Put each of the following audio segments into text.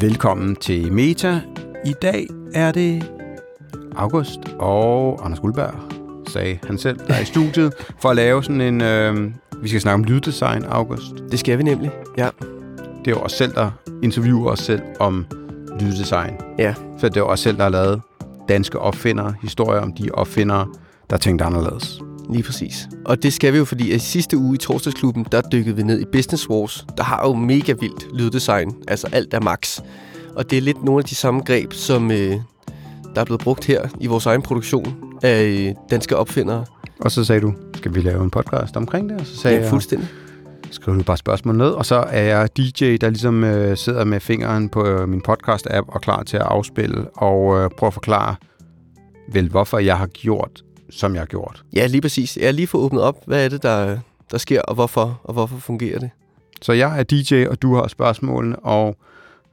Velkommen til Meta. I dag er det August og Anders Guldberg, sagde han selv, der er i studiet, for at lave sådan en... Øh, vi skal snakke om lyddesign, August. Det skal vi nemlig, ja. Det er jo os selv, der interviewer os selv om lyddesign. Ja. Så det er jo os selv, der har lavet danske opfindere, historier om de opfindere, der tænkte anderledes. Lige præcis. Og det skal vi jo, fordi i sidste uge i Torsdagsklubben, der dykkede vi ned i Business Wars. Der har jo mega vildt lyddesign, altså alt er max. Og det er lidt nogle af de samme greb, som øh, der er blevet brugt her i vores egen produktion af øh, danske opfindere. Og så sagde du, skal vi lave en podcast omkring det? Og så sagde Ja, fuldstændig. jeg, skriver du bare spørgsmål ned, og så er jeg DJ, der ligesom øh, sidder med fingeren på øh, min podcast-app og klar til at afspille og øh, prøve at forklare, vel, hvorfor jeg har gjort, som jeg har gjort. Ja, lige præcis. Jeg har lige fået åbnet op, hvad er det, der, der sker, og hvorfor, og hvorfor fungerer det. Så jeg er DJ, og du har spørgsmålene, og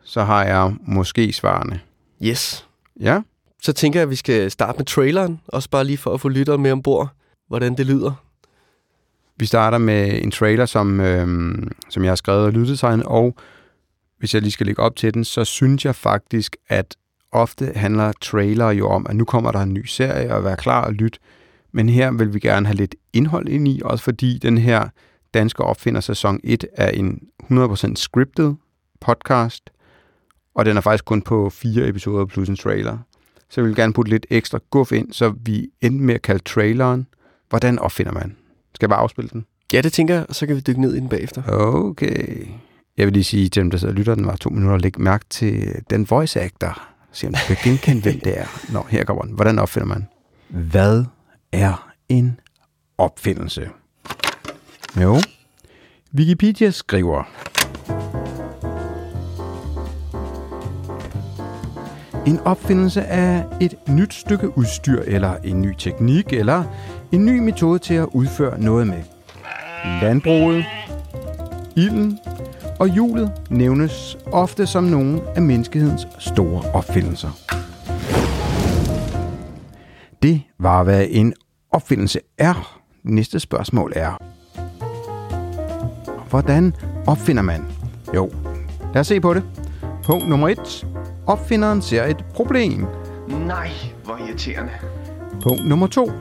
så har jeg måske svarene. Yes. Ja? Så tænker jeg, at vi skal starte med traileren, også bare lige for at få lytteren med ombord, hvordan det lyder. Vi starter med en trailer, som, øhm, som jeg har skrevet af lyddesign, og hvis jeg lige skal lægge op til den, så synes jeg faktisk, at ofte handler trailer jo om, at nu kommer der en ny serie, og være klar og lytte. Men her vil vi gerne have lidt indhold ind i, også fordi den her Danske Opfinder sæson 1 er en 100% scripted podcast, og den er faktisk kun på fire episoder plus en trailer. Så jeg vil gerne putte lidt ekstra guf ind, så vi endte med at kalde traileren, hvordan opfinder man? Skal jeg bare afspille den? Ja, det tænker jeg, og så kan vi dykke ned i den bagefter. Okay. Jeg vil lige sige til dem, der sidder og lytter, den var to minutter, læg mærke til den voice actor. Se om du kan genkende, hvem det er. Nå, her kommer den. Hvordan opfinder man? Hvad er en opfindelse? Jo. Wikipedia skriver, En opfindelse er et nyt stykke udstyr, eller en ny teknik, eller en ny metode til at udføre noget med. Landbruget, ilden og hjulet nævnes ofte som nogle af menneskehedens store opfindelser. Det var, hvad en opfindelse er. Næste spørgsmål er, hvordan opfinder man? Jo, lad os se på det. Punkt nummer 1. Opfinderen ser et problem. Nej, hvor irriterende. Punkt nummer 2.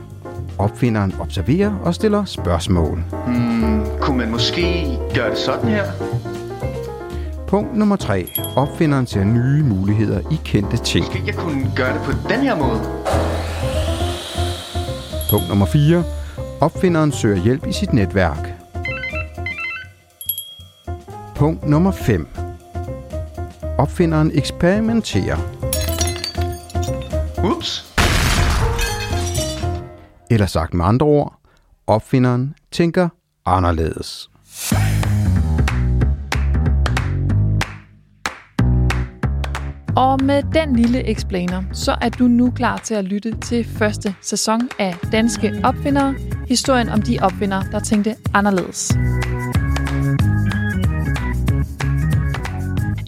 Opfinderen observerer og stiller spørgsmål. Hmm, kunne man måske gøre det sådan her? Punkt nummer 3. Opfinderen ser nye muligheder i kendte ting. Måske jeg kunne gøre det på den her måde? Punkt nummer 4. Opfinderen søger hjælp i sit netværk. Punkt nummer 5. Opfinderen eksperimenterer. Ups. Eller sagt med andre ord, opfinderen tænker anderledes. Og med den lille explainer, så er du nu klar til at lytte til første sæson af Danske Opfindere, historien om de opfindere, der tænkte anderledes.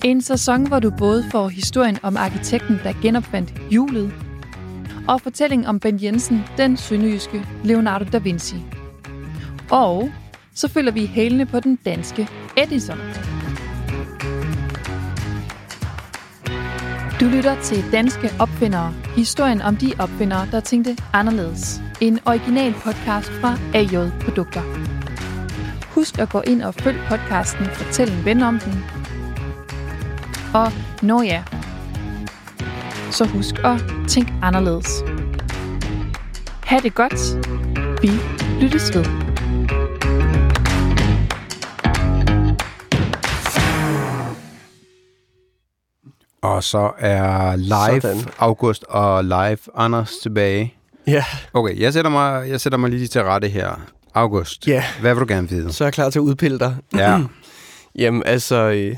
En sæson, hvor du både får historien om arkitekten, der genopfandt hjulet, og fortællingen om Ben Jensen, den sønderjyske Leonardo da Vinci. Og så følger vi hælene på den danske Edison. Du lytter til Danske Opfindere. Historien om de opfindere, der tænkte anderledes. En original podcast fra AJ Produkter. Husk at gå ind og følg podcasten, fortæl en ven om den. Og når ja, så husk at tænke anderledes. Ha' det godt. Vi lyttes ved. Og så er live Sådan. August og live Anders tilbage. Ja, Okay, jeg sætter mig, jeg sætter mig lige til rette her. August, Ja. hvad vil du gerne vide? så er jeg klar til at udpille dig. Ja. Jamen altså, øh,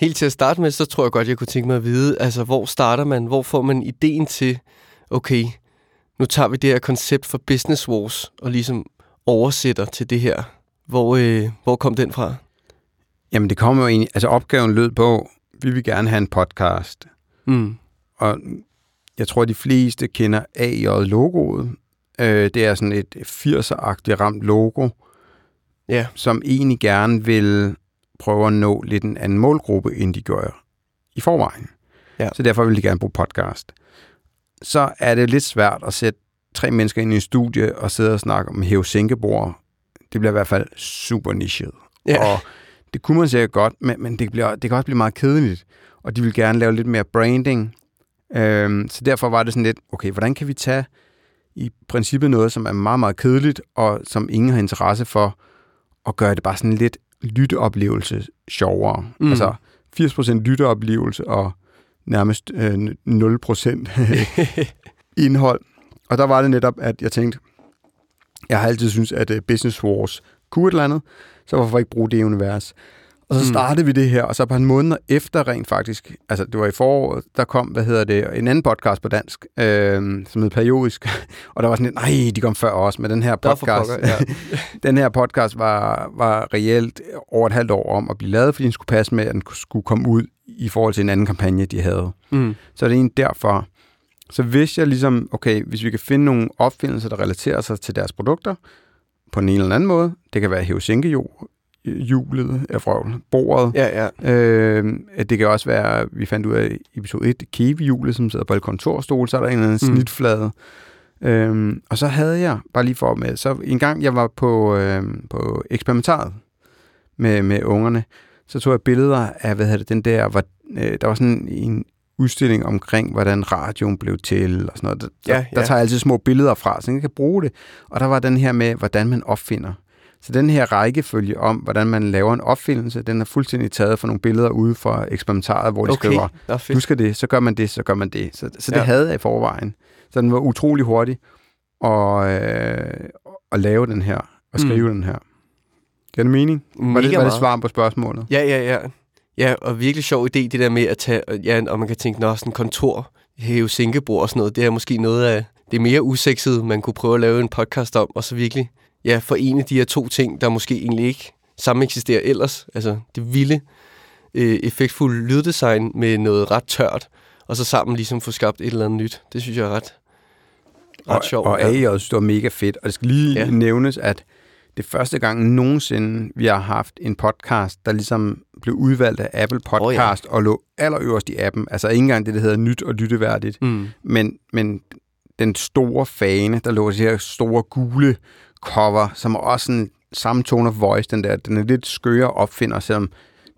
helt til at starte med, så tror jeg godt, jeg kunne tænke mig at vide, altså hvor starter man, hvor får man ideen til, okay, nu tager vi det her koncept for Business Wars, og ligesom oversætter til det her. Hvor, øh, hvor kom den fra? Jamen, det kommer jo egentlig... Altså, opgaven lød på, vi vil gerne have en podcast. Mm. Og jeg tror, de fleste kender AJ-logoet. Øh, det er sådan et 80'er-agtigt ramt logo, Ja, som egentlig gerne vil prøve at nå lidt en anden målgruppe, end de gør i forvejen. Ja. Så derfor vil de gerne bruge podcast. Så er det lidt svært at sætte tre mennesker ind i en studie og sidde og snakke om hæve sænkebord. Det bliver i hvert fald super nichet. Ja. Og det kunne man sikkert godt, men, men det, bliver, det kan også blive meget kedeligt. Og de vil gerne lave lidt mere branding. Øhm, så derfor var det sådan lidt, okay, hvordan kan vi tage i princippet noget, som er meget, meget kedeligt, og som ingen har interesse for, og gøre det bare sådan lidt lytteoplevelse sjovere. Mm. Altså 80% lytteoplevelse og nærmest øh, 0% indhold. Og der var det netop, at jeg tænkte, jeg har altid syntes, at uh, Business Wars kunne et eller andet, så hvorfor ikke bruge det univers? Og så Mm. startede vi det her, og så på en måned efter rent faktisk, altså det var i foråret, der kom, hvad hedder det, en anden podcast på dansk, øh, som hed Periodisk, og der var sådan lidt, nej, de kom før os med den her podcast. pokker, ja. den her podcast var, var reelt over et halvt år om at blive lavet, fordi den skulle passe med, at den skulle komme ud i forhold til en anden kampagne, de havde. Mm. Så er det egentlig derfor. Så hvis jeg ligesom, okay, hvis vi kan finde nogle opfindelser, der relaterer sig til deres produkter, på en eller anden måde, det kan være hævesænkehjulet, jeg frøvl, bordet, Ja, ja. Øh, det kan også være, vi fandt ud af i episode 1, Kiwi-hjulet, som sidder på et kontorstol, så er der en eller anden Mm. snitflade. Øhm, og så havde jeg, bare lige for med, så en gang jeg var på, øhm, på eksperimentaret med, med ungerne, så tog jeg billeder af, hvad hedder det, den der, hvor, øh, der var sådan en udstilling omkring, hvordan radioen blev til, og sådan noget. Der, Ja, ja. der tager jeg altid små billeder fra, så jeg kan bruge det. Og der var den her med, hvordan man opfinder. Så den her rækkefølge om, hvordan man laver en opfindelse, den er fuldstændig taget fra nogle billeder ude fra eksperimentaret, hvor de Okay, skriver, du skal det, så gør man det, så gør man det. Så, så det Ja. havde jeg i forvejen. Så den var utrolig hurtig at, øh, at lave den her, og skrive mm. den her. Giver det mening? Var det, Mega var det svar på spørgsmålet? Ja, ja, ja. Ja, og virkelig sjov idé, det der med at tage, ja, og man kan tænke, nå, sådan en kontor, hæve sænkebord og sådan noget, det er måske noget af det mere usexede, man kunne prøve at lave en podcast om, og så virkelig, ja, forene de her to ting, der måske egentlig ikke sammen eksisterer ellers. Altså det vilde, øh, effektfulde lyddesign med noget ret tørt, og så sammen ligesom få skabt et eller andet nyt. Det synes jeg er ret, ret og, sjovt. Og ja. AI også, det var mega fedt. Og det skal lige Ja. ja. nævnes, at det er første gang nogensinde, vi har haft en podcast, der ligesom blev udvalgt af Apple Podcast, oh, ja. og lå allerøverst i appen. Altså ikke engang det, der hedder nyt og lytteværdigt. Mm. Men, men den store fane, der lå de her store gule cover, som er også sådan samme tone of voice, den der, den er lidt skøre opfinder, selvom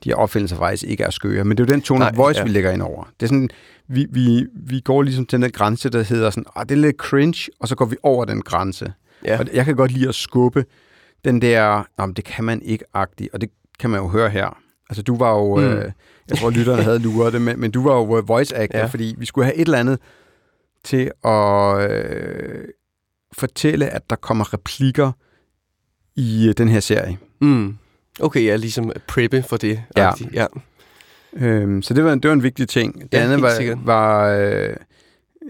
de her opfindelser faktisk ikke er skøre. Men det er jo den tone Nej, of voice, ja. vi lægger ind over. Det er sådan, vi, vi, vi går ligesom til den grænse, der hedder sådan, ah, det er lidt cringe, og så går vi over den grænse. Ja. Og jeg kan godt lide at skubbe den der, Nå, men det kan man ikke agtigt, og det kan man jo høre her. Altså du var jo, Mm. øh, jeg tror lytterne havde luret det, men, men du var jo øh, voice actor, Ja. fordi vi skulle have et eller andet til at øh, fortælle, at der kommer replikker i øh, den her serie. Mm. Okay, ja, ligesom preppe for det. Ja. agtigt. ja. Øhm, så det var, det var en vigtig ting. Det Ja, andet var, sikkert. var øh,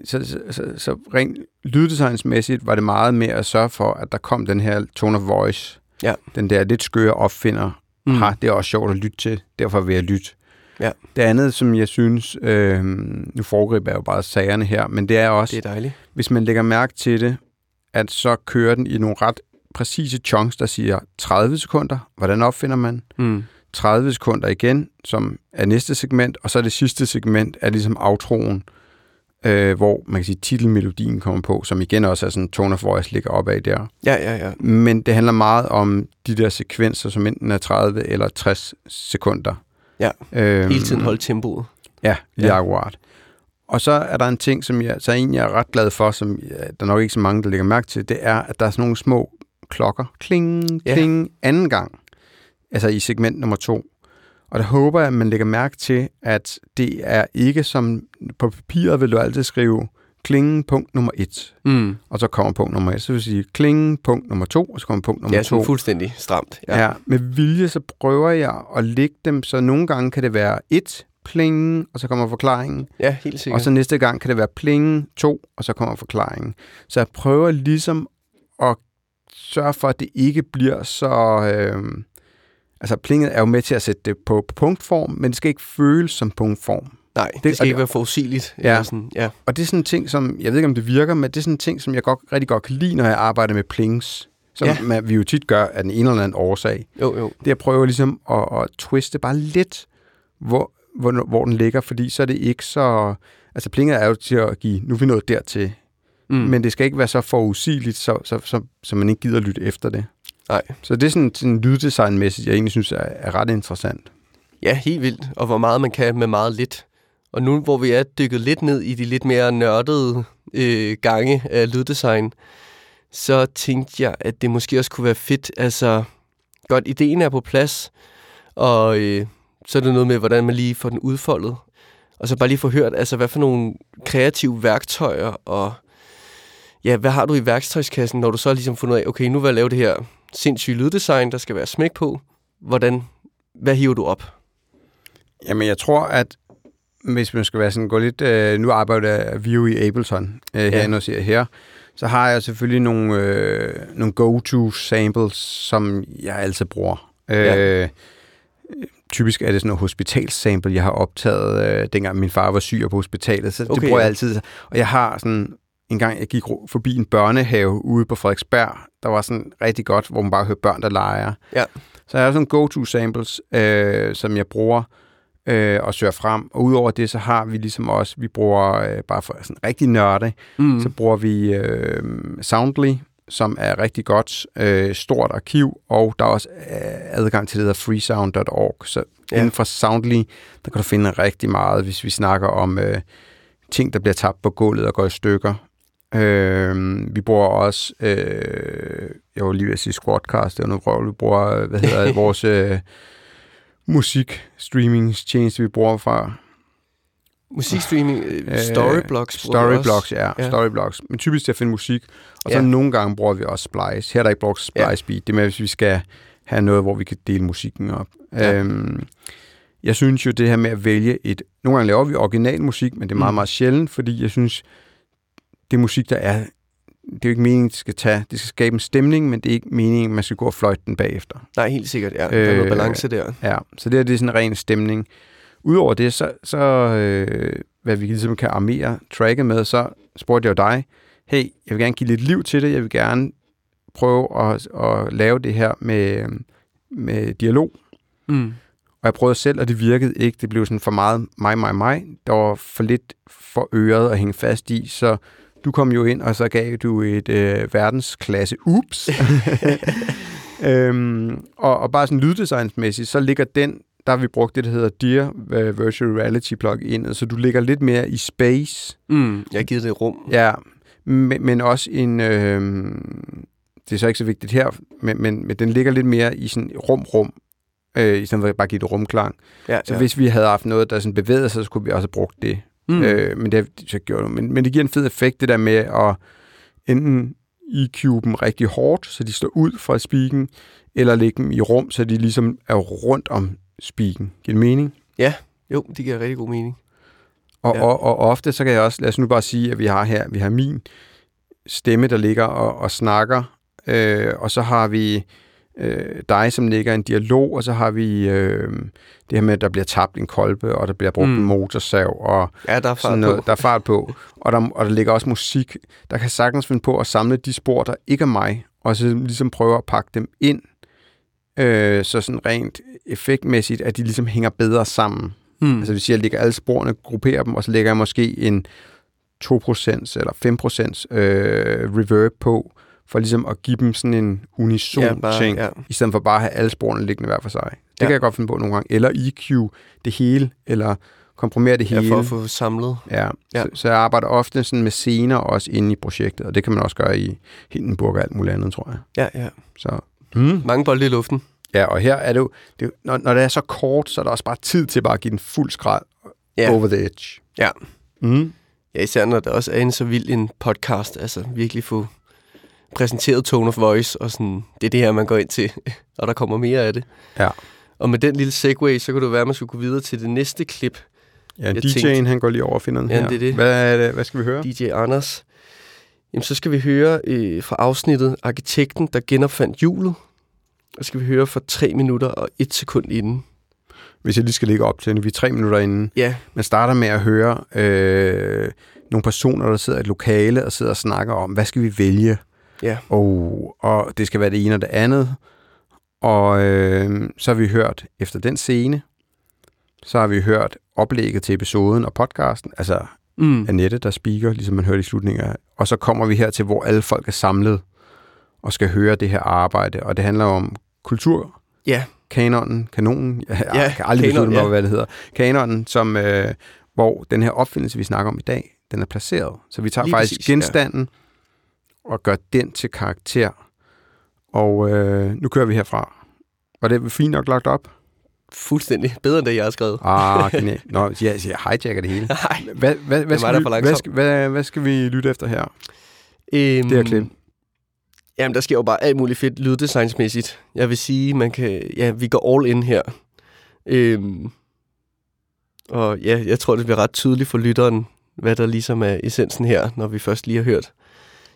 så, så, så, så rent lyddesignsmæssigt var det meget med at sørge for, at der kom den her tone of voice. Ja. Den der lidt skøre opfinder. Mm. Mm. Ha, det er også sjovt at lytte til. Derfor vil jeg lytte. Ja. Det andet, som jeg synes, øh, nu foregriber jeg jo bare sagerne her, men det er også, Det er dejligt. hvis man lægger mærke til det, at så kører den i nogle ret præcise chunks, der siger 30 sekunder. Hvordan opfinder man? Mm. 30 sekunder igen, som er næste segment, og så det sidste segment er ligesom outroen, øh, hvor man kan sige, titelmelodien kommer på, som igen også er sådan tone of voice ligger opad der. Ja, ja, ja. Men det handler meget om de der sekvenser, som enten er 30 eller 60 sekunder. Ja. Øhm, Hele tiden holde tempoet. Ja, lige Ja. ja. akkurat. Og så er der en ting, som jeg, så en, jeg er ret glad for, som ja, der er nok ikke så mange, der lægger mærke til, det er, at der er sådan nogle små klokker. Kling, Ja. kling, anden gang. Altså i segment nummer to. Og der håber jeg, at man lægger mærke til, at det er ikke som på papiret vil du altid skrive kling, punkt nummer et. Mm. Og så kommer punkt nummer et. Så vil jeg sige kling, punkt nummer to, og så kommer punkt nummer Ja, to. sådan fuldstændig stramt. Ja. ja, med vilje, så prøver jeg at lægge dem, så nogle gange kan det være et, pling, og så kommer forklaringen. ja helt sikkert. Og så næste gang kan det være pling, to, og så kommer forklaringen. Så jeg prøver ligesom at sørge for, at det ikke bliver så... Øh, altså, plinget er jo med til at sætte det på, på punktform, men det skal ikke føles som punktform. Nej, det, det- skal ikke det- være forudsigeligt. Ja. Eller sådan. ja. Og det er sådan en ting, som... Jeg ved ikke, om det virker, men det er sådan en ting, som jeg godt, rigtig godt kan lide, når jeg arbejder med plings. Som ja. man, vi jo tit gør af den ene eller anden årsag. Jo, jo. det jeg prøver ligesom at, at twiste bare lidt, hvor, hvor, hvor den ligger, fordi så er det ikke så... Altså, plinget er jo til at give, nu er vi nået dertil, mm. men det skal ikke være så forudsigeligt, så, så, så, så man ikke gider lytte efter det. Nej. Så det er sådan, sådan lyddesignmæssigt, jeg egentlig synes er, er ret interessant. Ja, helt vildt. Og hvor meget man kan med meget lidt. Og nu hvor vi er dykket lidt ned i de lidt mere nørdede øh, gange af lyddesign, så tænkte jeg, at det måske også kunne være fedt. Altså, godt, ideen er på plads, og øh, så er det noget med, hvordan man lige får den udfoldet. Og så bare lige få hørt, altså, hvad for nogle kreative værktøjer, og ja, hvad har du i værktøjskassen, når du så ligesom fundet af, okay, nu vil jeg lave det her sindssyge lyddesign, der skal være smæk på. Hvordan, hvad hiver du op? Jamen, jeg tror, at hvis man skal være sådan, gå lidt... Øh, nu arbejder jeg View i Ableton øh, ja. herinde og siger her. Så har jeg selvfølgelig nogle, øh, nogle go-to samples, som jeg altid bruger. Ja. Øh, typisk er det sådan noget hospitalsample, jeg har optaget, øh, dengang min far var syg og på hospitalet. Så okay, det bruger jeg altid. Og jeg har sådan... En gang jeg gik forbi en børnehave ude på Frederiksberg, der var sådan rigtig godt, hvor man bare hører børn, der leger. Ja. Så jeg har sådan go-to samples, øh, som jeg bruger øh, og søger frem. Og udover det, så har vi ligesom også, vi bruger, øh, bare for sådan rigtig nørde, mm. så bruger vi øh, Soundly, som er rigtig godt, øh, stort arkiv, og der er også øh, adgang til det, der freesound.org. Så ja. inden for Soundly, der kan du finde rigtig meget, hvis vi snakker om øh, ting, der bliver tabt på gulvet og går i stykker. Øh, vi bruger også, øh, jeg var lige ved at sige Squadcast, det er noget røv, vi bruger, hvad hedder det, vores... Øh, musikstreamingstjeneste, vi bruger fra. Musikstreaming, øh, Storyblocks. Storyblocks, ja, ja. Storyblocks. Men typisk til at finde musik. Og så ja. nogle gange bruger vi også Splice. Her er der ikke brugt Splice ja. Beat. Det er med, hvis vi skal have noget, hvor vi kan dele musikken op. Ja. Øhm, jeg synes jo, det her med at vælge et... Nogle gange laver vi original musik, men det er meget, mm. meget sjældent, fordi jeg synes, det musik, der er det er jo ikke meningen, det skal tage. Det skal skabe en stemning, men det er ikke meningen, man skal gå og fløjte den bagefter. Nej, helt sikkert, ja. Der er noget øh, balance der. Ja, så det, er, det er sådan en ren stemning. Udover det, så, så øh, hvad vi ligesom kan armere tracket med, så spurgte jeg jo dig, hey, jeg vil gerne give lidt liv til det, jeg vil gerne prøve at, at lave det her med, med dialog. Mm. Og jeg prøvede selv, og det virkede ikke. Det blev sådan for meget mig, mig, mig. Der var for lidt for øret at hænge fast i, så du kom jo ind, og så gav du et øh, verdensklasse ups. øhm, og, og bare sådan lyddesignsmæssigt, så ligger den, der har vi brugt det, der hedder Dear uh, Virtual Reality plugin, så du ligger lidt mere i space. Mm, jeg har givet det rum. Ja, men, men også en... Øh, det er så ikke så vigtigt her, men, men, men den ligger lidt mere i sådan rum-rum, øh, i stedet for at bare give det rumklang. Ja, så ja. hvis vi havde haft noget, der sådan bevægede sig, så kunne vi også have brugt det. Mm. Øh, men det så gjorde men, men det giver en fed effekt, det der med at enten EQ dem rigtig hårdt, så de står ud fra speaken, eller lægge dem i rum, så de ligesom er rundt om speaken. Giver det mening? Ja, jo, det giver rigtig god mening. Og, ja. og, og ofte, så kan jeg også, lad os nu bare sige, at vi har her, vi har min stemme, der ligger og, og snakker, øh, og så har vi øh, dig, som ligger en dialog, og så har vi øh, det her med, at der bliver tabt en kolbe, og der bliver brugt mm. en motorsav, og ja, der er fart noget, på. Der er fart på. Og der, og der ligger også musik. Der kan sagtens finde på at samle de spor, der ikke er mig, og så ligesom prøve at pakke dem ind, øh, så sådan rent effektmæssigt, at de ligesom hænger bedre sammen. Mm. Altså det vil sige, at jeg lægger alle sporene, grupperer dem, og så lægger jeg måske en 2% eller 5% øh, reverb på, for ligesom at give dem sådan en unison ja, bare, ting, ja. i stedet for bare at have alle sporene liggende hver for sig. Det ja. kan jeg godt finde på nogle gange. Eller EQ det hele, eller komprimere det hele. Ja, for at få samlet. Ja, ja. Så, så jeg arbejder ofte sådan med scener også inde i projektet, og det kan man også gøre i Hindenburg og alt muligt andet, tror jeg. Ja, ja. Så, mm. Mange bolde i luften. Ja, og her er det jo, det, når, når det er så kort, så er der også bare tid til bare at give den fuld skrald ja. over the edge. Ja. Mm. Ja, især når det også er en så vild en podcast, altså virkelig få præsenteret tone of voice, og sådan, det er det her, man går ind til, og der kommer mere af det. Ja. Og med den lille segue, så kunne det være, at man skulle gå videre til det næste klip. Ja, DJ'en, tænkte, han går lige over og finder den ja, her. Det er det. Hvad, er det? Hvad skal vi høre? DJ Anders. Jamen, så skal vi høre øh, fra afsnittet Arkitekten, der genopfandt hjulet. Og skal vi høre for 3 minutter og 1 sekund inden. Hvis jeg lige skal ligge op til, vi er 3 minutter inden. Ja. Man starter med at høre øh, nogle personer, der sidder i et lokale og sidder og snakker om, hvad skal vi vælge? Ja. Og, og det skal være det ene og det andet. Og øh, så har vi hørt efter den scene, så har vi hørt oplægget til episoden og podcasten, altså Mm. Annette, der speaker, ligesom man hørte i slutningen af. Og så kommer vi her til, hvor alle folk er samlet og skal høre det her arbejde. Og det handler om kultur, Ja, kanonen, kanonen, jeg Ja, ja, kan aldrig kanon, beslutte mig, ja. hvad det hedder. Kanonen, som, øh, hvor den her opfindelse, vi snakker om i dag, den er placeret. Så vi tager Lige faktisk præcis, ja. Og gør den til karakter. Og øh, nu kører vi herfra. Var det fint nok lagt op? fuldstændig. Bedre end det, jeg har skrevet. Ah, genialt. Nå, jeg, jeg hijacker det hele. Nej. Hvad, hvad, hvad, skal, er vi, for hvad, langsom. skal, hvad, hvad skal vi lytte efter her? Øhm, Det her klip. Jamen, der sker jo bare alt muligt fedt lyddesignsmæssigt. Jeg vil sige, man kan, ja, vi går all in her. Øhm, og ja, jeg tror, det bliver ret tydeligt for lytteren, hvad der ligesom er essensen her, når vi først lige har hørt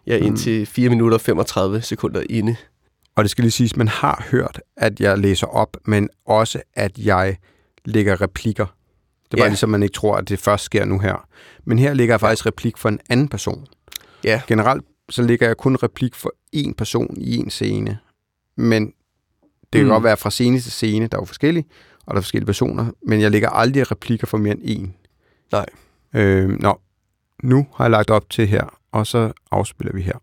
ja, Mm. indtil 4 minutter og 35 sekunder inde. Og det skal lige siges, man har hørt, at jeg læser op, men også, at jeg lægger replikker. Det er bare Ja. ligesom, man ikke tror, at det først sker nu her. Men her lægger jeg faktisk replik for en anden person. Ja, Generelt så lægger jeg kun replik for én person i en scene. Men det kan Mm. godt være fra scene til scene, der er jo forskellige, og der er forskellige personer, men jeg lægger aldrig replikker for mere end én. Nej. Øh, nå, nu har jeg lagt op til her, og så afspiller vi her.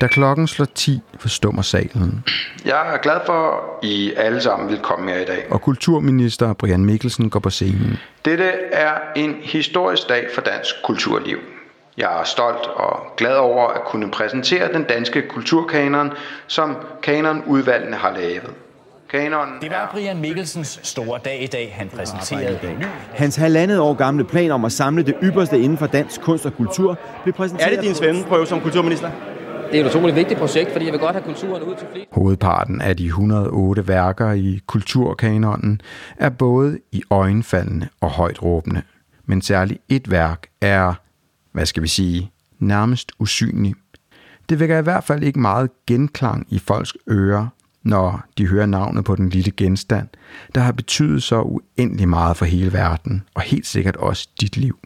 Da klokken slår 10, forstummer salen, Jeg er glad for, at I alle sammen vil komme her i dag. og kulturminister Brian Mikkelsen går på scenen. Dette er en historisk dag for dansk kulturliv. Jeg er stolt og glad over at kunne præsentere den danske kulturkanon, som kanonudvalgene har lavet. Kanonen Det var er Brian Mikkelsens store dag i dag. Han præsenterede en ny Hans halvandet år gamle plan om at samle det ypperste inden for dansk kunst og kultur blev præsenteret... Er det din svendeprøve som kulturminister? Det er et utroligt vigtigt projekt, fordi jeg vil godt have kulturen ud til flere. Hovedparten af de 108 værker i kulturkanonen er både i øjenfaldende og højt råbende. Men særligt et værk er, hvad skal vi sige, nærmest usynlig. Det vækker i hvert fald ikke meget genklang i folks ører, når de hører navnet på den lille genstand, der har betydet så uendelig meget for hele verden, og helt sikkert også dit liv.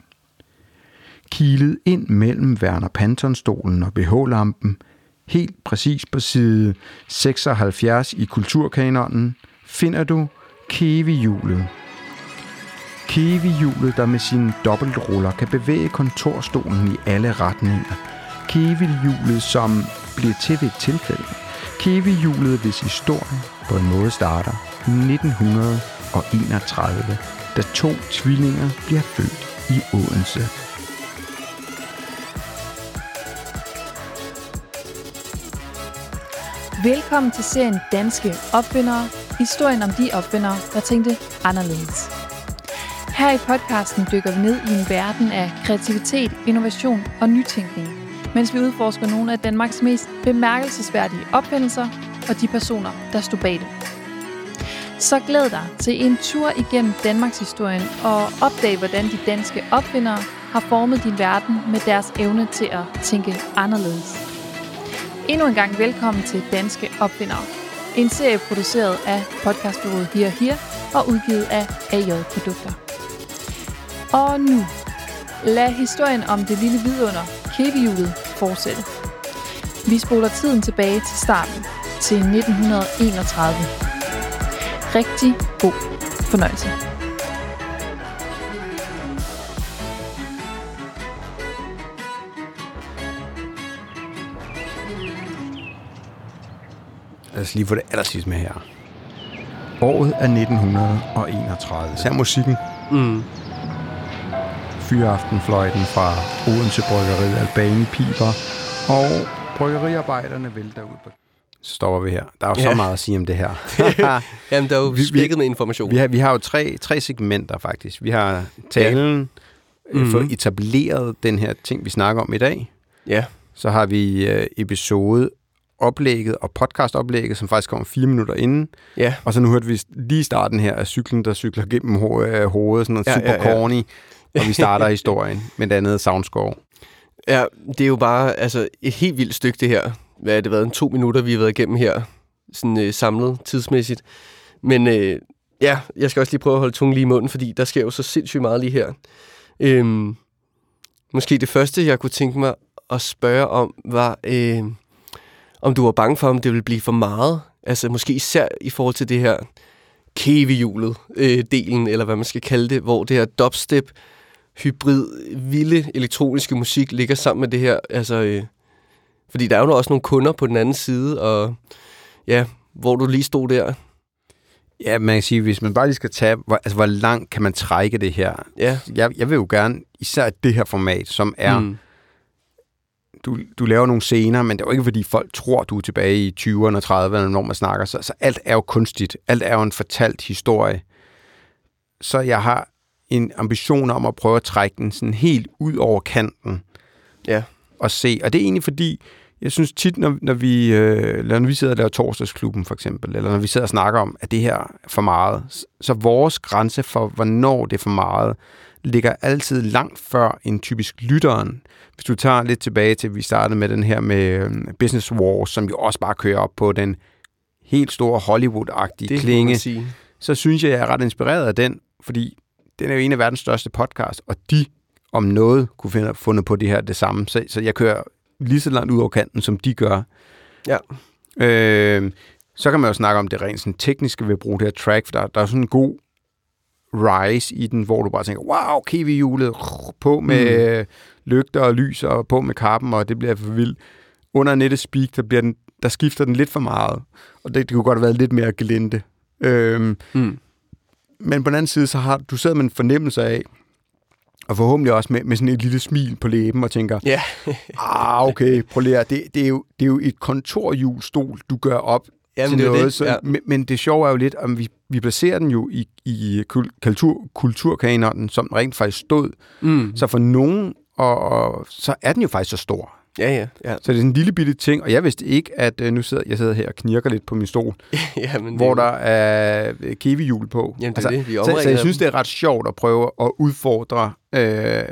Kilet ind mellem Werner Pantonstolen og BH-lampen, helt præcis på side 76 i Kulturkanonen, finder du Kevihjulet. Kevihjulet, der med sine dobbeltruller kan bevæge kontorstolen i alle retninger. Kevihjulet, som bliver til ved et tilfælde. Kiwi-hjulet, hvis historie på en måde starter 1931, da to tvillinger bliver født i Odense. Velkommen til serien Danske Opfindere. Historien om de opfindere, der tænkte anderledes. Her i podcasten dykker vi ned i en verden af kreativitet, innovation og nytænkning, mens vi udforsker nogle af Danmarks mest bemærkelsesværdige opfindelser og de personer, der stod bag det. Så glæd dig til en tur igennem Danmarks historien og opdag, hvordan de danske opfindere har formet din verden med deres evne til at tænke anderledes. Endnu en gang velkommen til Danske Opfindere. En serie produceret af podcastbureauet Here Here og udgivet af AJ Produkter. Og nu, lad historien om det lille vidunder, kæbehjulet, fortsætte. Vi spoler tiden tilbage til starten, til 1931. Rigtig god fornøjelse. Lad os lige få det allersidst med her. Året er 1931. Så er musikken. Mm. Fyraftenfløjten fra Odense Bryggeri Albani piber, og bryggeriarbejderne vælter ud på... Så stopper vi her. Der er jo ja. Så meget at sige om det her. Jamen, der er jo Vi- vi- med information. vi, har, vi har jo tre, tre segmenter faktisk. Vi har talen, ja. Mhm. få etableret den her ting, vi snakker om i dag. Ja, Så har vi øh, episode oplægget og podcastoplægget, som faktisk kommer fire minutter inden. ja. Og så nu hørte vi lige starten her af cyklen, der cykler gennem ho- øh, hovedet, sådan noget Ja, super ja, ja. corny. Og vi starter historien med det andet soundscore. Ja, det er jo bare altså, et helt vildt stykke, det her. Hvad har det været? En to minutter, vi har været igennem her, sådan øh, samlet tidsmæssigt. Men øh, ja, jeg skal også lige prøve at holde tungen lige i munden, fordi der sker jo så sindssygt meget lige her. Øhm, måske det første, jeg kunne tænke mig at spørge om, var, øh, om du var bange for, om det ville blive for meget. Altså måske især i forhold til det her kævehjulet øh, delen, eller hvad man skal kalde det, hvor det her dubstep, hybrid, vilde elektroniske musik ligger sammen med det her. Altså, øh, fordi der er jo også nogle kunder på den anden side, og ja, hvor du lige stod der. Ja, man kan sige, hvis man bare lige skal tage, hvor, altså, hvor langt kan man trække det her? Ja. Jeg, jeg vil jo gerne, især det her format, som er, mm. du, du laver nogle scener, men det er jo ikke, fordi folk tror, du er tilbage i 20'erne og 30'erne, når man snakker. Så, så alt er jo kunstigt. Alt er jo en fortalt historie. Så jeg har en ambition om at prøve at trække den sådan helt ud over kanten. Ja. Og se. Og det er egentlig fordi, jeg synes tit, når, når, vi, øh, når vi sidder og laver torsdagsklubben for eksempel, eller når vi sidder og snakker om, at det her er for meget, så vores grænse for, hvornår det er for meget, ligger altid langt før en typisk lytteren. Hvis du tager lidt tilbage til, at vi startede med den her med øh, Business Wars, som jo også bare kører op på den helt store Hollywood-agtige klinge, så synes jeg, jeg er ret inspireret af den, fordi den er jo en af verdens største podcast, og de om noget kunne finde fundet på det her det samme. Så, så jeg kører lige så langt ud over kanten, som de gør. Ja. Øh, så kan man jo snakke om det rent sådan tekniske ved at bruge det her track, for der, der er sådan en god rise i den, hvor du bare tænker, wow, kiwi-hjulet på med mm. lygter og lys og på med kappen, og det bliver for vildt. Under nettet speak, der, bliver den, der skifter den lidt for meget, og det, det kunne godt have været lidt mere gelinde. Øhm, Mm. Men på den anden side, så har du sidder med en fornemmelse af, og forhåbentlig også med, med sådan et lille smil på læben, og tænker, Ja. ah, okay, prøv lige det, det, er jo, det er jo et kontorhjulstol, du gør op Jamen, til noget. det, Så, ja. men, men det sjove er jo lidt, om vi, vi placerer den jo i, i kul- kultur, kulturkanonen, som rent faktisk stod. Mm. Så for nogen, og, og, så er den jo faktisk så stor. Ja, ja, ja. Så det er sådan en lille bitte ting, og jeg vidste ikke, at øh, nu sidder jeg sidder her og knirker lidt på min stol, ja men hvor det, der er øh, kiwi-hjul på. Jamen, det er det, vi så, så jeg synes, det er ret sjovt at prøve at udfordre øh,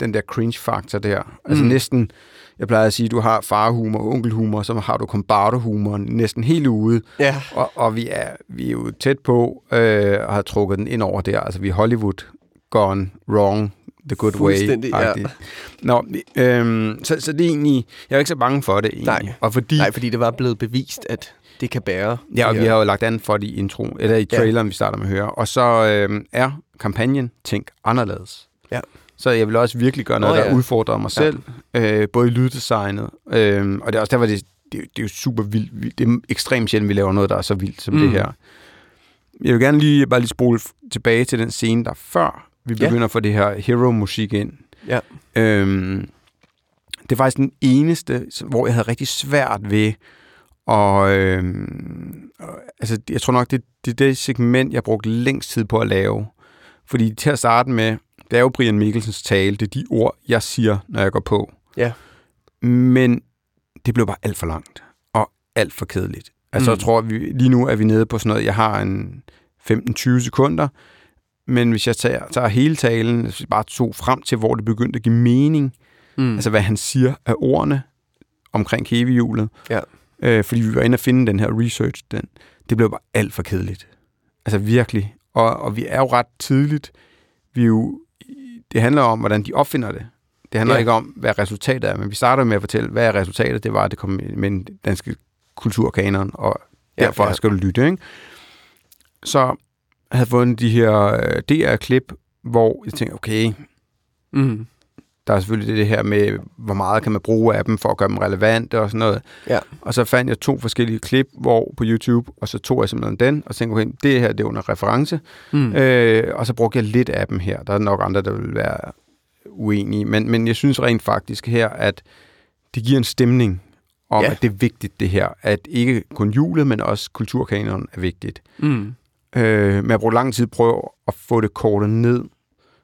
den der cringe-faktor der. Altså Mm. næsten, jeg plejer at sige, du har farhumor og onkelhumor, så har du kombardo-humoren næsten helt ude. Ja, Og, og vi, er, vi er jo tæt på øh, at have trukket den ind over der. Altså vi er Hollywood gone wrong the good way. Ja. Nå, øhm, så, så det er egentlig, jeg er ikke så bange for det egentlig. Nej. Og fordi, nej, fordi det var blevet bevist, at det kan bære. Ja, og vi har jo lagt an for det i intro, eller i Ja. traileren, vi starter med at høre. Og så øh, er kampagnen Tænk anderledes. Ja. Så jeg vil også virkelig gøre noget, oh, ja. der udfordrer mig Ja. selv, øh, både i lyddesignet, øh, og det er også derfor, det, det, det er jo super vildt. Det er ekstremt sjældent, vi laver noget, der er så vildt som mm. Det her. Jeg vil gerne lige bare lige spole tilbage til den scene, der før vi Ja. begynder at få det her hero-musik ind. Ja. Øhm, det er faktisk den eneste, hvor jeg havde rigtig svært ved og øhm, og, altså, jeg tror nok, det, det er det segment, jeg brugte længst tid på at lave. Fordi til at starte med, det er jo Brian Mikkelsens tale, det er de ord, jeg siger, når jeg går på. Ja. Men det blev bare alt for langt, og alt for kedeligt. Altså, Mm. jeg tror, vi, lige nu er vi nede på sådan noget, jeg har en 15-20 sekunder, men hvis jeg tager, tager hele talen, hvis jeg bare tog frem til, hvor det begyndte at give mening, Mm. altså hvad han siger af ordene omkring kævehjulet. Ja. Øh, fordi vi var inde og finde den her research, den, det blev bare alt for kedeligt. Altså virkelig. Og, og vi er jo ret tidligt. Vi er jo, det handler om, hvordan de opfinder det. Det handler Ja. ja. ikke om, hvad resultatet er, men vi starter med at fortælle, hvad er resultatet? Det var, at det kom med en danske kulturkanon, og Ja, derfor ja. skal du lytte, ikke? Så havde fundet de her øh, DR-klip, hvor jeg tænkte, okay, Mm. der er selvfølgelig det her med, hvor meget kan man bruge af dem for at gøre dem relevante og sådan noget. Ja. Og så fandt jeg to forskellige klip hvor på YouTube, og så tog jeg simpelthen den, og tænkte, okay, det her det er under reference. Mm. Øh, og så brugte jeg lidt af dem her. Der er nok andre, der vil være uenige. Men, men jeg synes rent faktisk her, at det giver en stemning om, Ja. at det er vigtigt det her. At ikke kun julet, men også kulturkanonen er vigtigt. Mm. Øh, men jeg brugte lang tid på at prøve at få det kortet ned,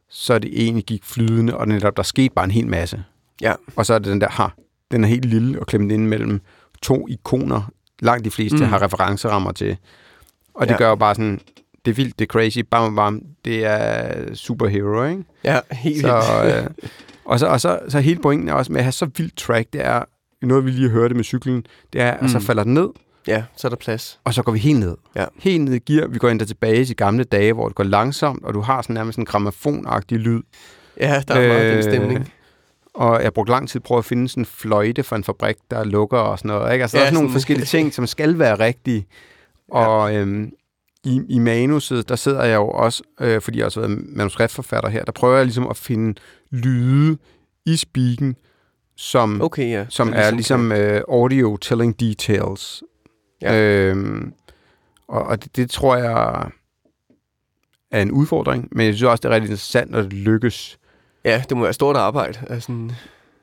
så det egentlig gik flydende, og netop der skete bare en hel masse. Ja. Og så er det den der, ha, den er helt lille og klemt ind mellem to ikoner, langt de fleste Mm. mm. har referencerammer til. Og det Ja. gør jo bare sådan, det er vildt, det er crazy, bam, bam, det er superhero, ikke? Ja, helt Så, vildt. øh, og så, og så, så hele pointen er også med at have så vildt track, det er, noget vi lige hørte med cyklen, det er, at så Mm. falder den ned, Ja, så er der plads. og så går vi helt ned. Ja. Helt ned i gear. Vi går endda tilbage til gamle dage, hvor det går langsomt, og du har sådan nærmest en gramofonagtig lyd. Ja, der er meget den Øh, stemning. Og jeg brugte lang tid på at finde sådan en fløjte for en fabrik, der lukker og sådan noget. Ikke? Altså, Ja, der er sådan nogle forskellige ting, som skal være rigtige. Og, øhm, i, i manuset, der sidder jeg jo også, øh, fordi jeg også har været manuskriptforfatter her, der prøver jeg ligesom at finde lyde i speaken, som, Okay, ja. som Så er ligesom øh, audio telling details. Ja. Øhm, og og det, det tror jeg er en udfordring, men jeg synes også, det er rigtig interessant, når det lykkes. Ja, det må være stort arbejde. Altså,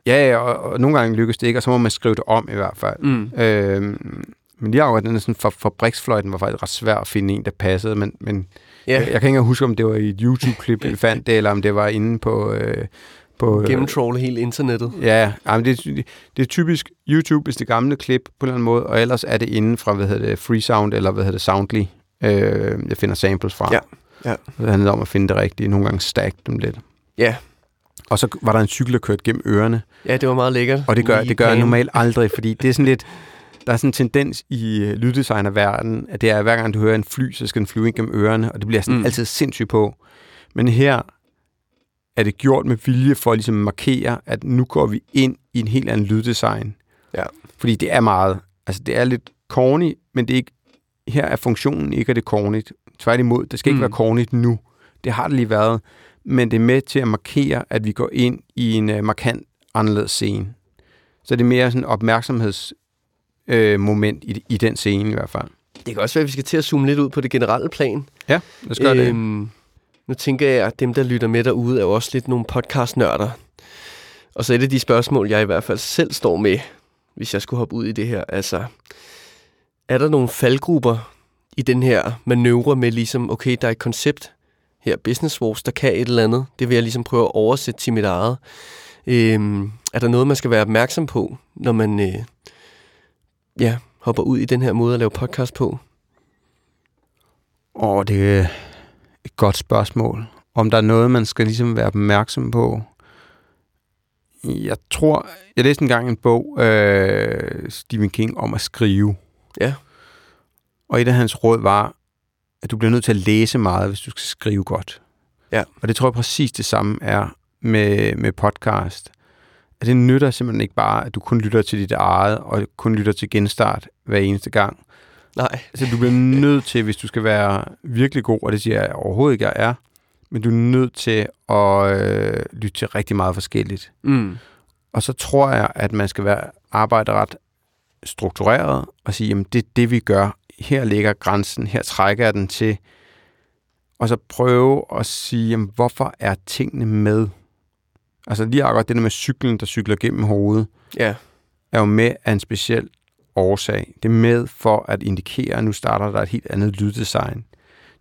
Ja, ja og, og nogle gange lykkes det ikke, og så må man skrive det om i hvert fald. mm. Øhm, men lige er sådan, for fabriksfløjten var faktisk ret svær at finde en, der passede, men, men Ja, jeg, jeg kan ikke huske, om det var i et YouTube-klip, vi fandt det, eller om det var inde på... Øh, på øh, gennemtrolle hele internettet. Ja, ja men det, det, det er typisk YouTube, hvis det gamle klip på en eller anden måde, og ellers er det inden fra, hvad hedder det, Freesound, eller hvad hedder det, Soundly, øh, jeg finder samples fra. Ja, ja. Det handler om at finde det rigtige, nogle gange stack dem lidt. Ja. Og så var der en cykel, der kørte gennem ørerne, Ja, det var meget lækkert. og det gør, Lige det gør jeg normalt aldrig, fordi det er sådan lidt, der er sådan en tendens i øh, lyddesignerverdenen, at det er, at hver gang du hører en fly, så skal den flyve ind gennem ørerne, og det bliver sådan mm. altid sindssygt på. Men her er det gjort med vilje for at ligesom markere, at nu går vi ind i en helt anden lyddesign. Ja. Fordi det er meget, altså det er lidt corny, men det er ikke, her er funktionen ikke, at det er cornyt. Tværtimod, det skal ikke Mm. mm. være cornyt nu. Det har det lige været. Men det er med til at markere, at vi går ind i en uh, markant anderledes scene. Så det er mere sådan opmærksomheds øh, moment i, i den scene i hvert fald. Det kan også være, at vi skal til at zoome lidt ud på det generelle plan. Ja, lad os gøre det. Nu tænker jeg, at dem, der lytter med derude, er jo også lidt nogle podcast-nørder. Og så er det de spørgsmål, jeg i hvert fald selv står med, hvis jeg skulle hoppe ud i det her. Altså, er der nogle faldgrupper i den her manøvre med ligesom, okay, der er et koncept her, Business Wars, der kan et eller andet. Det vil jeg ligesom prøve at oversætte til mit eget. Øhm, er der noget, man skal være opmærksom på, når man øh, ja, hopper ud i den her måde at lave podcast på? Åh, det et godt spørgsmål. Om der er noget, man skal ligesom være opmærksom på. Jeg tror, jeg læste engang en bog, øh, Stephen King, om at skrive. Ja. Og et af hans råd var, at du bliver nødt til at læse meget, hvis du skal skrive godt. Ja. Og det tror jeg præcis det samme er med, med podcast. At det nytter simpelthen ikke bare, at du kun lytter til dit eget, og kun lytter til genstart hver eneste gang. Nej. Altså, du bliver nødt til, hvis du skal være virkelig god, og det siger jeg overhovedet ikke, jeg er, men du er nødt til at øh, lytte til rigtig meget forskelligt. Mm. Og så tror jeg, at man skal være arbejde ret struktureret og sige, jamen det er det, vi gør. Her ligger grænsen, her trækker jeg den til. Og så prøve at sige, jamen hvorfor er tingene med? Altså lige akkurat det der med cyklen, der cykler gennem hovedet, Ja. er jo med af en speciel årsag. Det er med for at indikere, at nu starter der et helt andet lyddesign.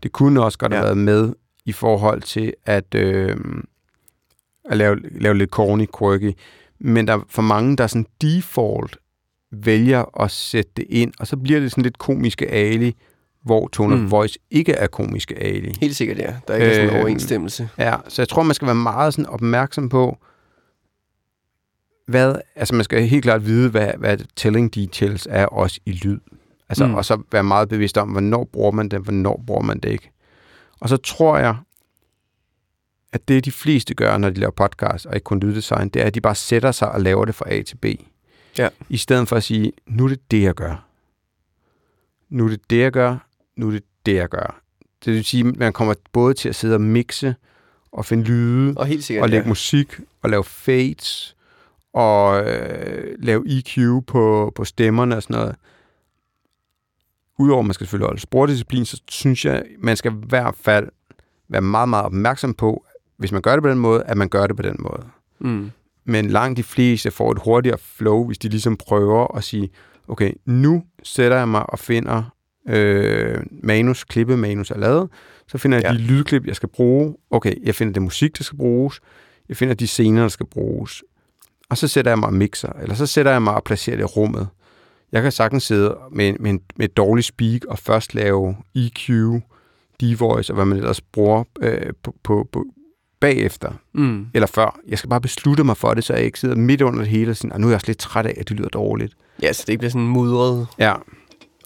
Det kunne også godt have Ja. været med i forhold til at, øh, at lave, lave lidt corny, quirky. Men der er for mange, der sådan default vælger at sætte det ind, og så bliver det sådan lidt komiske ali, hvor tone Mm. voice ikke er komiske ali. Helt sikkert, ja. Der er ikke øh, sådan en Øh, overensstemmelse. Ja, så jeg tror, man skal være meget sådan opmærksom på, hvad, altså man skal helt klart vide, hvad, hvad telling details er også i lyd. Altså, Mm. Og så være meget bevidst om, hvornår bruger man det, hvornår bruger man det ikke. Og så tror jeg, at det de fleste gør, når de laver podcast, og ikke kun lyddesign, det er, at de bare sætter sig og laver det fra A til B. Ja. I stedet for at sige, nu er det det, jeg gør. Nu er det det, jeg gør. Nu er det det, jeg gør. Det vil sige, at man kommer både til at sidde og mixe og finde lyde, Og helt sikkert, og lægge ja. musik, og lave fades, og øh, lave EQ på, på stemmerne og sådan noget. Udover at man skal selvfølgelig holde spordisciplin, så synes jeg, man skal i hvert fald være meget, meget opmærksom på, hvis man gør det på den måde, at man gør det på den måde. Mm. Men langt de fleste får et hurtigere flow, hvis de ligesom prøver at sige, okay, nu sætter jeg mig og finder øh, manus, klippe manus er lavet, så finder jeg Ja. de lydklip, jeg skal bruge. Okay, jeg finder det musik, der skal bruges. Jeg finder de scener, der skal bruges. Og så sætter jeg mig og mixer, eller så sætter jeg mig og placerer det i rummet. Jeg kan sagtens sidde med, med, med et dårligt speak og først lave EQ, D-voice og hvad man ellers bruger øh, på, på, på, bagefter Mm. eller før. Jeg skal bare beslutte mig for det, så jeg ikke sidder midt under det hele og siger, "Ah, nu er jeg også lidt træt af, at det lyder dårligt. Ja, så det ikke bliver sådan en mudret Ja,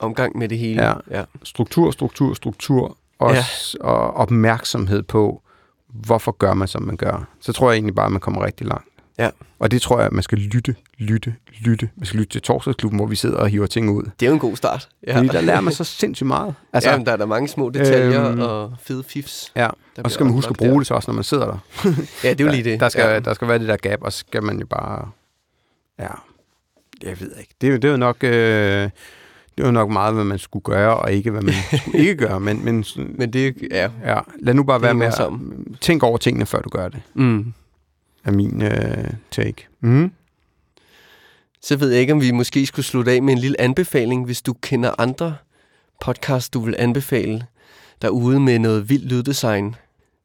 omgang med det hele. Ja. ja. struktur, struktur, struktur, og, ja. og opmærksomhed på, hvorfor gør man, som man gør. Så tror jeg egentlig bare, at man kommer rigtig langt. Ja. Og det tror jeg, at man skal lytte, lytte, lytte. Man skal lytte til torsdagsklubben, hvor vi sidder og hiver ting ud. Det er jo en god start. Ja. Fordi der lærer man så sindssygt meget. Altså, ja, der er der mange små detaljer Øhm, og fede fifs. Ja, og så skal man huske at bruge det så også, når man sidder der. Ja, det er jo lige Der, det. der, skal, ja. der skal være det der gap, og så skal man jo bare... Ja, jeg ved ikke. Det, er jo- det er jo nok... Øh, det er jo nok meget, hvad man skulle gøre, og ikke, hvad man skulle ikke gøre. Men, men, Men det ja. ja, lad nu bare Det være med at sammen. tænk over tingene, før du gør det, Mm. Er min øh, take. Mm. Så ved jeg ikke, om vi måske skulle slutte af med en lille anbefaling, hvis du kender andre podcasts, du vil anbefale derude med noget vildt lyddesign.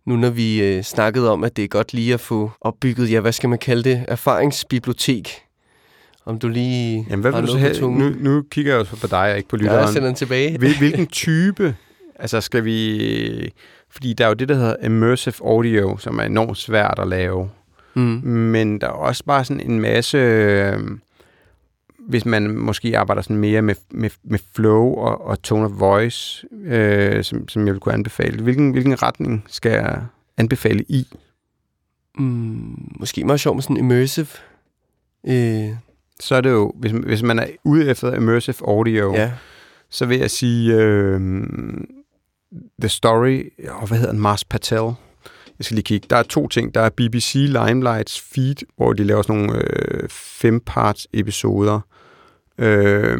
Nu når vi øh, snakkede om, at det er godt lige at få opbygget, ja, hvad skal man kalde det, erfaringsbibliotek. Om du lige Jamen, hvad har vil du så have? Nu, nu kigger jeg jo så på dig, og ikke på Ja, jeg lytteren. sender den tilbage. Hvil, hvilken type, altså skal vi... Fordi der er jo det, der hedder immersive audio, som er enormt svært at lave. Mm. Men der er også bare sådan en masse... øh, Hvis man måske arbejder sådan mere med, med, med flow og, og tone of voice, øh, som, som jeg vil kunne anbefale. Hvilken, hvilken retning skal jeg anbefale i? Mm, måske meget sjovt med sådan immersive. Øh, Så er det jo, hvis, hvis man er ude efter immersive audio, ja. så vil jeg sige øh, The Story, og hvad hedder den, Mars Patel. Jeg skal lige kigge. Der er to ting. Der er BBC Limelights feed, hvor de laver sådan nogle øh, fem-parts episoder. Øh,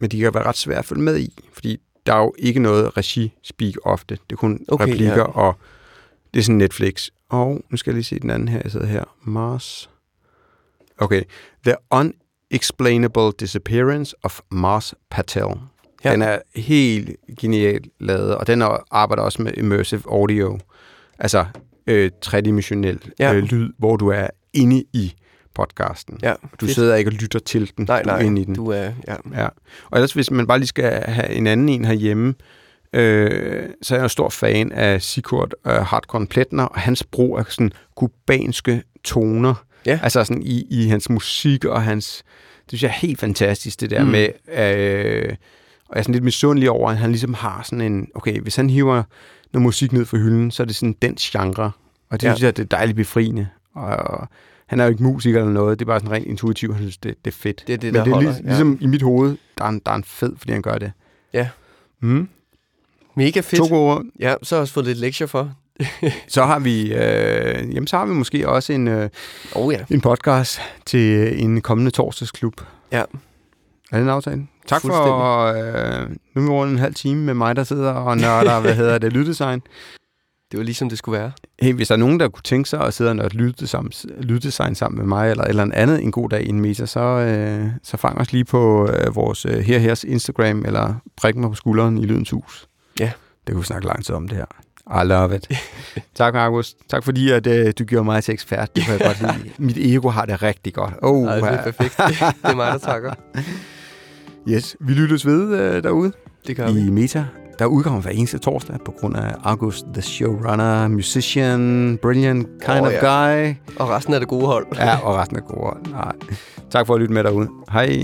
men de kan være ret svære at følge med i, fordi der er jo ikke noget regi-speak ofte. Det er kun Okay, replikker, ja. og det er sådan Netflix. Og nu skal jeg lige se den anden her. Jeg sidder her. Mars. Okay. The Unexplainable Disappearance of Mars Patel. Ja. Den er helt genialt lavet, og den er- arbejder også med immersive audio. Altså øh, tredimensionel Ja. øh, lyd, hvor du er inde i podcasten. Ja, Du fedt. sidder ikke og lytter til den. Nej, du er nej, inde i den. du er... Ja. Ja. Og ellers, hvis man bare lige skal have en anden en herhjemme, øh, så er jeg en stor fan af Sigurd øh, Hartkorn Pletner, og hans brug af sådan kubanske toner. Ja. Altså sådan i, i hans musik og hans... Det synes jeg er helt fantastisk, det der mm. med... Øh, og jeg er sådan lidt misundelig over, at han ligesom har sådan en... Okay, hvis han hiver noget musik ned fra hylden, så er det sådan den genre. Og det Ja. synes jeg, det er dejligt befriende. Og, og han er jo ikke musiker eller noget, det er bare sådan rent intuitivt, han synes, det, det er fedt. Det er det, Men der det er holder, lig, ja. ligesom i mit hoved, der er, en, der er en fed, fordi han gør det. Ja. Mm. Mega fedt. To gode ord. Ja, så har jeg også fået lidt lektier for. Så har vi, øh, jamen, så har vi måske også en, øh, Oh ja. en podcast til en kommende torsdagsklub. Ja. Er det en aftale? Tak for, øh, nu er over en halv time med mig, der sidder og nørder, hvad hedder det, lyddesign. Det var ligesom det skulle være. Hey, hvis der er nogen, der kunne tænke sig at sidde og nørde lyddesign, lyddesign sammen med mig, eller eller en andet en god dag i en meta, så, øh, så fang os lige på øh, vores øh, her hers Instagram, eller prik mig på skulderen i Lydens Hus. Ja. Det kunne vi snakke lang tid om det her. I love it. tak, Markus. Tak fordi, at øh, du gjorde mig til ekspert. Det kan jeg godt lide. Mit ego har det rigtig godt. Oh, Ej, det er perfekt. det er mig, der takker. Yes, vi lyttes ved øh, derude Det gør vi. i Meta. Der udkommer hver eneste torsdag på grund af August, the showrunner, musician, brilliant kind Åh, of ja. guy. Og resten er det gode hold. Ja, og resten er gode. Nej. Tak for at lytte med derude. Hej.